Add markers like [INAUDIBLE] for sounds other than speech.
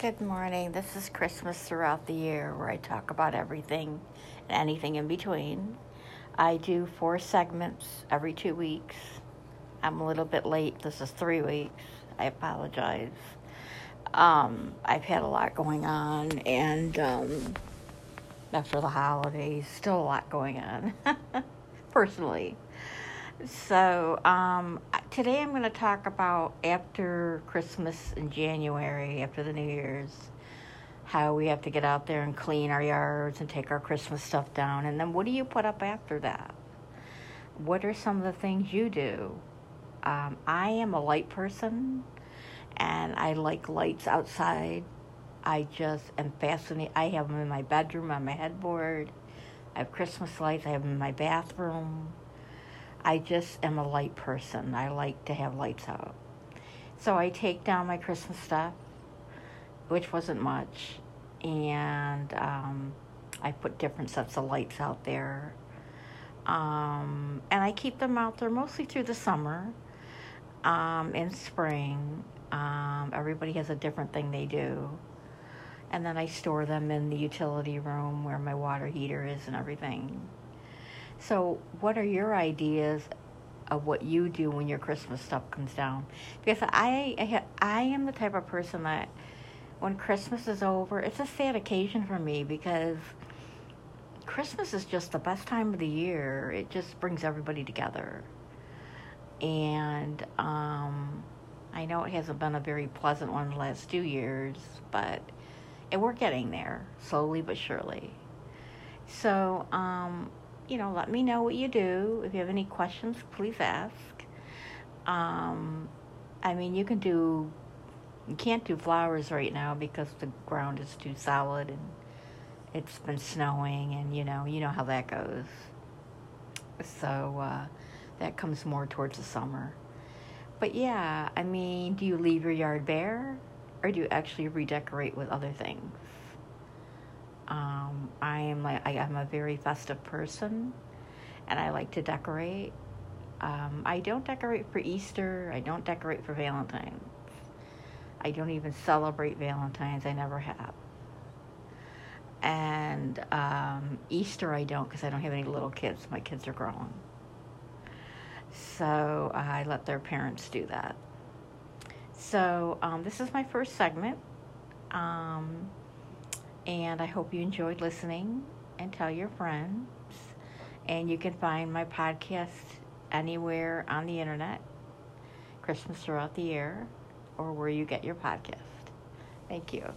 Good morning. This is Christmas throughout the year where I talk about everything and anything in between. I do four segments every two weeks. I'm a little bit late. This is three weeks. I apologize. Um, I've had a lot going on, and um, after the holidays, still a lot going on [LAUGHS] personally. So, um, today I'm going to talk about after Christmas in January, after the New Year's, how we have to get out there and clean our yards and take our Christmas stuff down. And then what do you put up after that? What are some of the things you do? Um, I am a light person and I like lights outside. I just am fascinated. I have them in my bedroom on my headboard. I have Christmas lights. I have them in my bathroom. I just am a light person. I like to have lights out. So I take down my Christmas stuff, which wasn't much, and um, I put different sets of lights out there. Um, and I keep them out there mostly through the summer. Um, in spring, um, everybody has a different thing they do. And then I store them in the utility room where my water heater is and everything. So, what are your ideas of what you do when your Christmas stuff comes down? Because I, I, I am the type of person that when Christmas is over, it's a sad occasion for me because Christmas is just the best time of the year. It just brings everybody together. And um, I know it hasn't been a very pleasant one the last two years, but and we're getting there slowly but surely. So, um, you know, let me know what you do. If you have any questions, please ask. Um, I mean, you can do, you can't do flowers right now because the ground is too solid and it's been snowing and, you know, you know how that goes. So uh, that comes more towards the summer. But yeah, I mean, do you leave your yard bare or do you actually redecorate with other things? Um, I am like I am a very festive person, and I like to decorate. Um, I don't decorate for Easter. I don't decorate for Valentine's. I don't even celebrate Valentine's. I never have. And um, Easter I don't because I don't have any little kids. My kids are grown. So I let their parents do that. So um, this is my first segment. And I hope you enjoyed listening and tell your friends. And you can find my podcast anywhere on the internet, Christmas throughout the year, or where you get your podcast. Thank you.